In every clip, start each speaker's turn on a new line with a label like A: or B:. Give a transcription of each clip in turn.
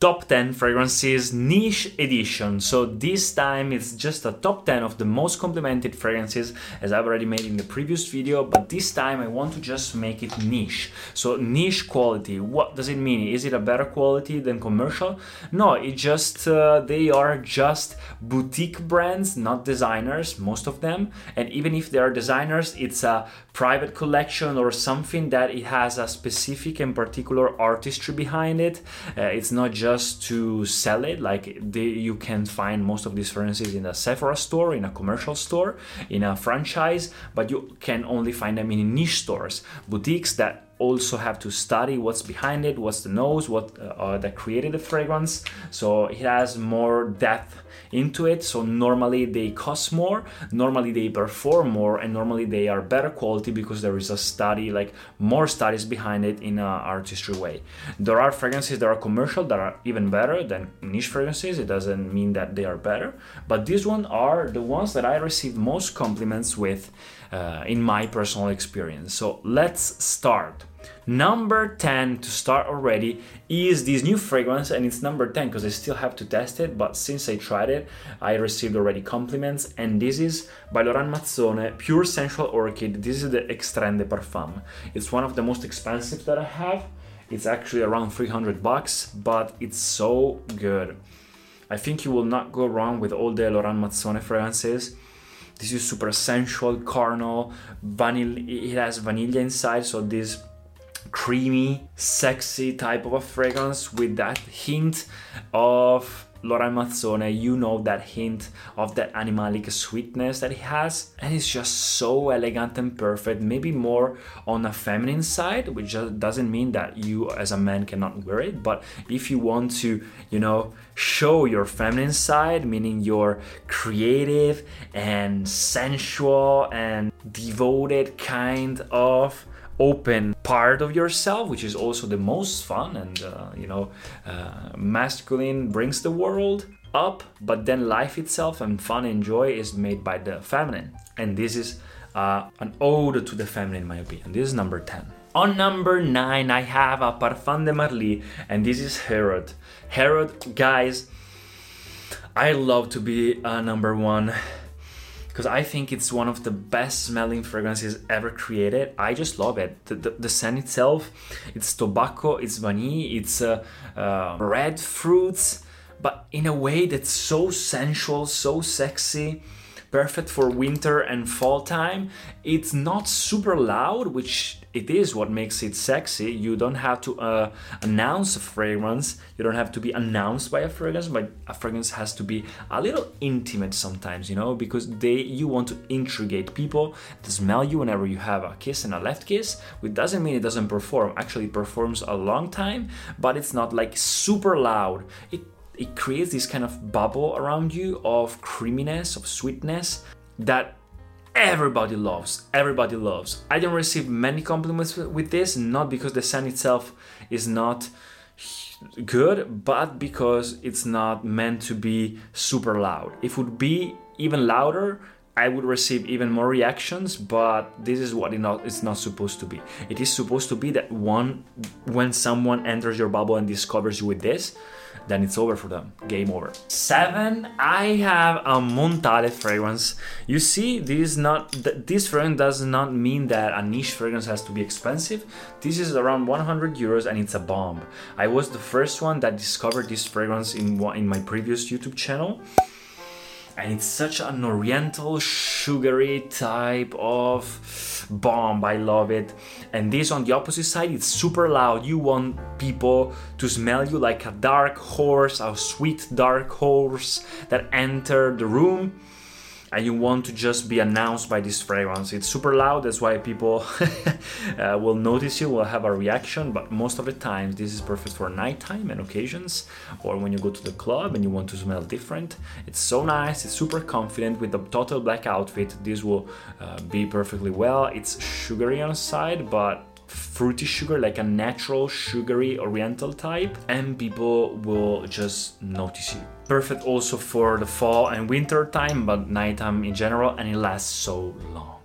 A: Top 10 Fragrances Niche Edition. So this time it's just a top 10 of the most complimented fragrances as I've already made in the previous video, but this time I want to just make it niche. So niche quality, what does it mean? Is it a better quality than commercial? No, it just, uh, they are just boutique brands, not designers, most of them. And even if they are designers, it's a private collection or something that it has a specific and particular artistry behind it. Uh, it's not just just to sell it. Like they, you can find most of these fragrances in a Sephora store, in a commercial store, in a franchise, but you can only find them in niche stores, boutiques that also have to study what's behind it, what's the nose, what uh, that created the fragrance. So it has more depth into it. So normally they cost more, normally they perform more, and normally they are better quality because there is a study, like more studies behind it in an artistry way. There are fragrances that are commercial that are even better than niche fragrances. It doesn't mean that they are better, but these ones are the ones that I received most compliments with uh, in my personal experience. So let's start. Number 10 to start already is this new fragrance, and it's number 10 because I still have to test it. But since I tried it, I received already compliments. And this is by Laurent Mazzone Pure Sensual Orchid. This is the Extrait de Parfum. It's one of the most expensive that I have. It's actually around 300 bucks, but it's so good. I think you will not go wrong with all the Laurent Mazzone fragrances. This is super sensual, carnal, vanilla. It has vanilla inside, so this creamy, sexy type of a fragrance with that hint of Laurent Mazzone, you know that hint of that animalic sweetness that he has, and it's just so elegant and perfect. Maybe more on a feminine side, which doesn't mean that you as a man cannot wear it, but if you want to, you know, show your feminine side, meaning your creative and sensual and devoted kind of open part of yourself which is also the most fun and uh, you know uh, masculine brings the world up but then life itself and fun and joy is made by the feminine. And this is uh, an ode to the feminine in my opinion. This is number 10 on number 9 i have a parfum de marly and this is herod. Herod guys i love to be a number one because I think it's one of the best smelling fragrances ever created. I just love it. The, the, the scent itself, it's tobacco, it's vanilla, it's uh, uh, red fruits, but in a way that's so sensual, so sexy perfect for winter and fall time. It's not super loud, which it is what makes it sexy. You don't have to uh, announce a fragrance. You don't have to be announced by a fragrance, but a fragrance has to be a little intimate sometimes, you know, because they you want to intrigate people to smell you whenever you have a kiss and a left kiss. Which doesn't mean it doesn't perform. Actually, it performs a long time, but it's not like super loud. It it creates this kind of bubble around you of creaminess, of sweetness that everybody loves. Everybody loves. I didn't receive many compliments with this, not because the scent itself is not good, but because it's not meant to be super loud. If it would be even louder, I would receive even more reactions, but this is what it's not supposed to be. It is supposed to be that one when someone enters your bubble and discovers you with this, then it's over for them. Game over. Seven, I have a Montale fragrance. You see, this is not this fragrance does not mean that a niche fragrance has to be expensive. This is around 100 euros and it's a bomb. I was the first one that discovered this fragrance in in my previous YouTube channel and it's such an oriental sugary type of bomb. I love it. And this on the opposite side it's super loud. You want people to smell you like a dark horse a sweet dark horse that enter the room and you want to just be announced by this fragrance. It's super loud, that's why people uh, will notice you, will have a reaction, but most of the times this is perfect for nighttime and occasions, or when you go to the club and you want to smell different. It's so nice, it's super confident with the total black outfit. This will uh, be perfectly well. It's sugary on the side, but fruity sugar, like a natural sugary oriental type, and people will just notice you. Perfect also for the fall and winter time, but nighttime in general, and it lasts so long.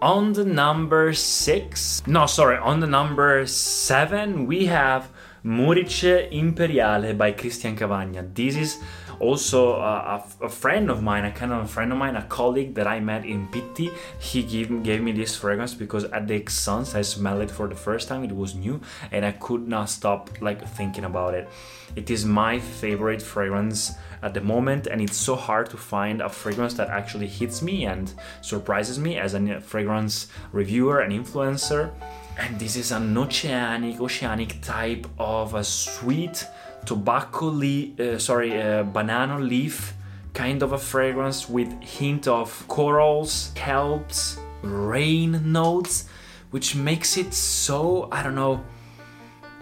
A: On the number six, no, sorry, on the number seven, we have Murice Imperiale by Christian Cavagna. This is also uh, a, a, friend of mine, a kind of a friend of mine, a colleague that I met in Pitti, he gave, gave me this fragrance because at the Esxence I smelled it for the first time. It was new and I could not stop like thinking about it. It is my favorite fragrance at the moment, and it's so hard to find a fragrance that actually hits me and surprises me as a fragrance reviewer and influencer. And this is an oceanic, oceanic type of a sweet tobacco leaf, uh, sorry, uh, banana leaf kind of a fragrance with hint of corals, kelps, rain notes, which makes it so I don't know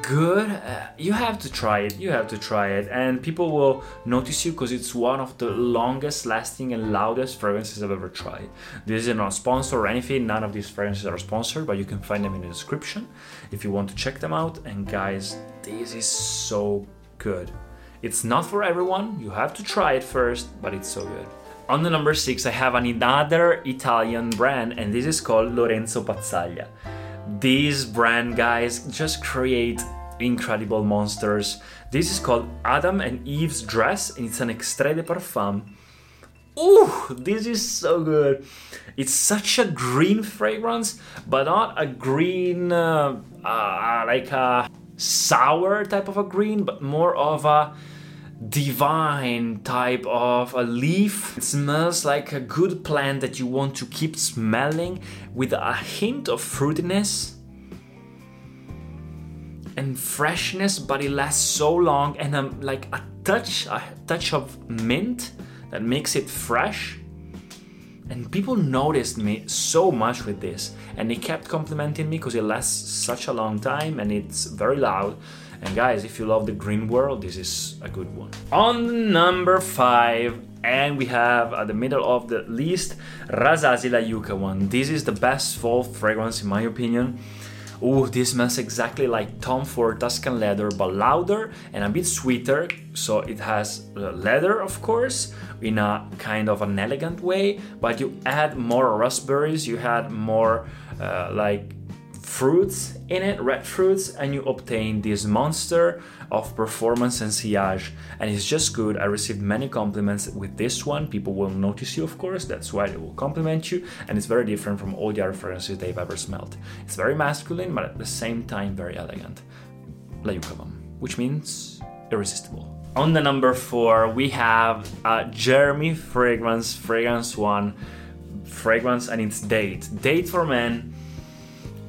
A: good. Uh, you have to try it. You have to try it, and people will notice you because it's one of the longest lasting and loudest fragrances I've ever tried. This is not sponsored or anything. None of these fragrances are sponsored, but you can find them in the description if you want to check them out. And guys, this is so good. It's not for everyone, you have to try it first, but it's so good. On the number six, I have another Italian brand, and this is called Lorenzo Pazzaglia. These brand guys just create incredible monsters. This is called Adam and Eve's Dress, and it's an extrait de parfum. Ooh, this is so good. It's such a green fragrance, but not a green uh, uh, like a sour type of a green, but more of a divine type of a leaf. It smells like a good plant that you want to keep smelling with a hint of fruitiness and freshness, but it lasts so long and um, like a touch, a touch of mint that makes it fresh and people noticed me so much with this, and they kept complimenting me because it lasts such a long time and it's very loud. And guys, if you love the green world, this is a good one. On number five, and we have at the middle of the list Rasasi La Yuqawam. This is the best fall fragrance in my opinion. Oh, this smells exactly like Tom Ford Tuscan leather, but louder and a bit sweeter. So it has uh, leather, of course, in a kind of an elegant way, but you add more raspberries, you add more uh, like fruits in it, red fruits, and you obtain this monster of performance and sillage. And it's just good. I received many compliments with this one. People will notice you, of course, that's why they will compliment you. And it's very different from all the other fragrances they've ever smelled. It's very masculine, but at the same time, very elegant. La Yuqawam, which means irresistible. On the number four, we have a Jeremy Fragrance, Fragrance One fragrance, and it's Date. Date for men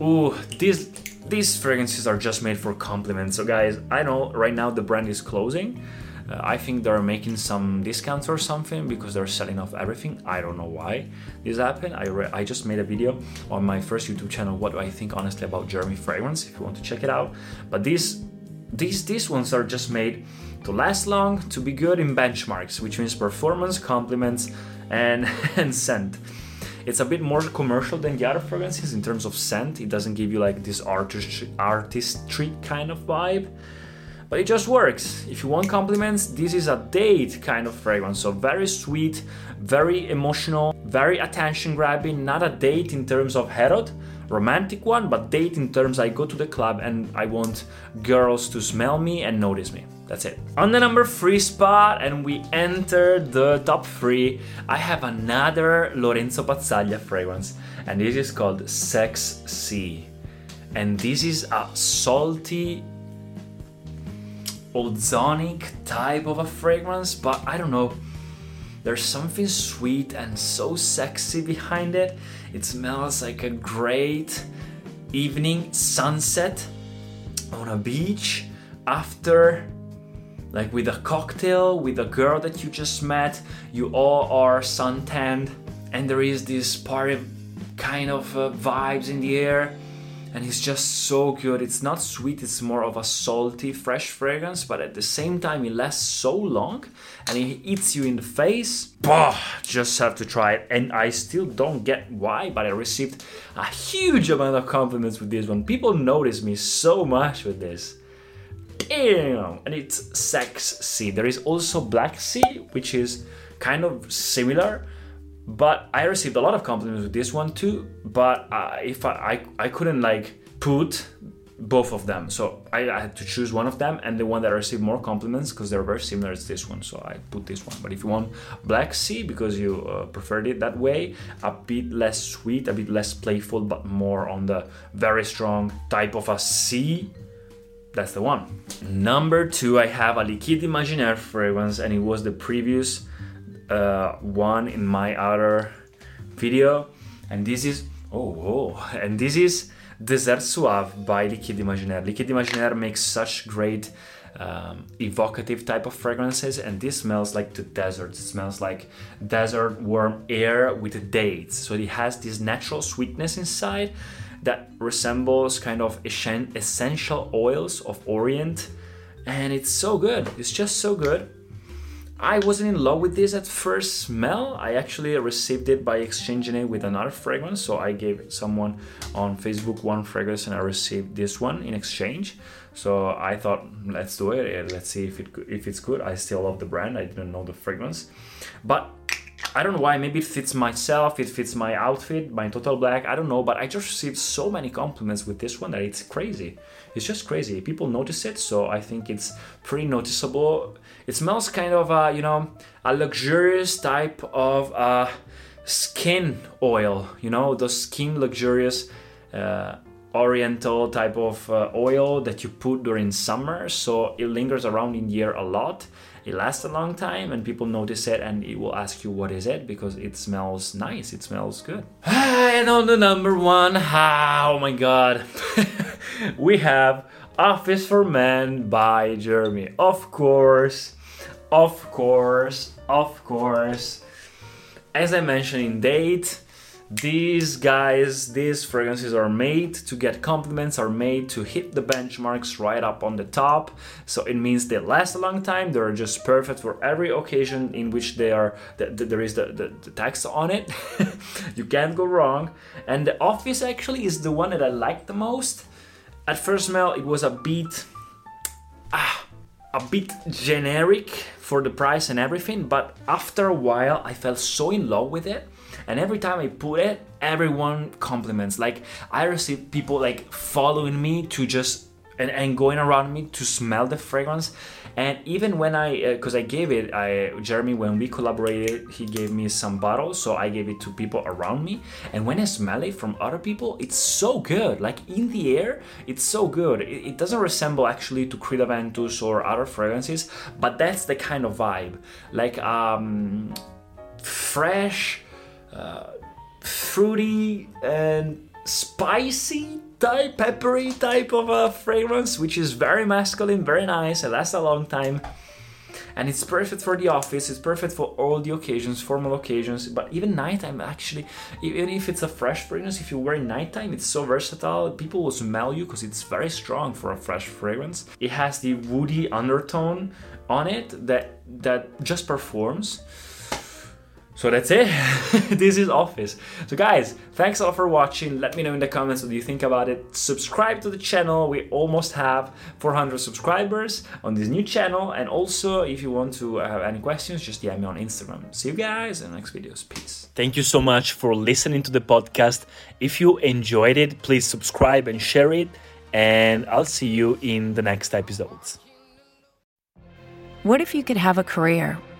A: Ooh, these these fragrances are just made for compliments. So guys, I know right now the brand is closing. Uh, I think they're making some discounts or something because they're selling off everything. I don't know why this happened. I, re- I just made a video on my first YouTube channel. What do I think honestly about Jeremy fragrance? If you want to check it out, but these these these ones are just made to last long, to be good in benchmarks, which means performance, compliments, and and scent. It's a bit more commercial than the other fragrances in terms of scent. It doesn't give you like this artistry, artistry kind of vibe, but it just works. If you want compliments, this is a date kind of fragrance. So very sweet, very emotional, very attention grabbing. Not a date in terms of Herod, romantic one, but date in terms I go to the club and I want girls to smell me and notice me. That's it. On the number three spot, and we enter the top three, I have another Lorenzo Pazzaglia fragrance, and this is called Sex Sea. And this is a salty, ozonic type of a fragrance, but I don't know. There's something sweet and so sexy behind it. It smells like a great evening sunset on a beach after like with a cocktail, with a girl that you just met, you all are suntanned, and there is this party kind of uh, vibes in the air and it's just so good. It's not sweet, it's more of a salty, fresh fragrance, but at the same time, it lasts so long and it hits you in the face. Bah, just have to try it. And I still don't get why, but I received a huge amount of compliments with this one. People notice me so much with this. Damn! And it's Sex sexy. There is also Black Sea, which is kind of similar but I received a lot of compliments with this one too. But uh, if I, I I couldn't like put both of them, so I, I, had to choose one of them, and the one that received more compliments because they're very similar is this one. So I put this one. But if you want Black Sea because you uh, preferred it that way, a bit less sweet, a bit less playful, but more on the very strong type of a sea that's the one. Number two, I have a Liquide Imaginaire fragrance, and it was the previous uh, one in my other video, and this is oh, oh and this is Désert Suave by Liquide Imaginaire. Liquide Imaginaire makes such great um, evocative type of fragrances, and this smells like the desert. It smells like desert warm air with dates. So it has this natural sweetness inside that resembles kind of essential oils of Orient, and it's so good. It's just so good. I wasn't in love with this at first smell. I actually received it by exchanging it with another fragrance. So I gave someone on Facebook one fragrance and I received this one in exchange. So I thought, let's do it. Let's see if it if it's good. I still love the brand. I didn't know the fragrance, but I don't know why. Maybe it fits myself. It fits my outfit, my total black. I don't know, but I just received so many compliments with this one that it's crazy. It's just crazy. People notice it, so I think it's pretty noticeable. It smells kind of, uh, you know, a luxurious type of uh, skin oil. You know, those skin luxurious. Uh, oriental type of uh, oil that you put during summer. So it lingers around in the air a lot. It lasts a long time and people notice it and it will ask you what is it? Because it smells nice. It smells good. And on the number one. Oh my god. We have office for men by jeremy. Of course. Of course. Of course. As i mentioned in date these guys, these fragrances are made to get compliments, are made to hit the benchmarks right up on the top. So it means they last a long time. They're just perfect for every occasion in which they are. The, the, there is the, the, the text on it. you can't go wrong. And the Office actually is the one that I like the most. At first smell, it was a bit, ah, a bit generic for the price and everything. But after a while, I fell so in love with it and every time I put it, everyone compliments. Like I receive people like following me to just and, and going around me to smell the fragrance. And even when i because uh, i gave it i jeremy when we collaborated he gave me some bottles so i gave it to people around me. And when i smell it from other people it's so good. Like in the air it's so good. It, it doesn't resemble actually to creed aventus or other fragrances but that's the kind of vibe. Like um fresh uh, fruity and spicy type, peppery type of a fragrance, which is very masculine, very nice, it lasts a long time. And it's perfect for the office, it's perfect for all the occasions, formal occasions, but even nighttime actually, even if it's a fresh fragrance, if you wear it nighttime, it's so versatile, people will smell you because it's very strong for a fresh fragrance. It has the woody undertone on it that that just performs so that's it. this is Office. So, guys, thanks a lot for watching. Let me know in the comments what you think about it. Subscribe to the channel. We almost have 400 subscribers on this new channel. And also, if you want to have any questions, just DM me on Instagram. See you guys in the next videos. Peace. Thank you so much for listening to the podcast. If you enjoyed it, please subscribe and share it. And I'll see you in the next episodes.
B: What if you could have a career?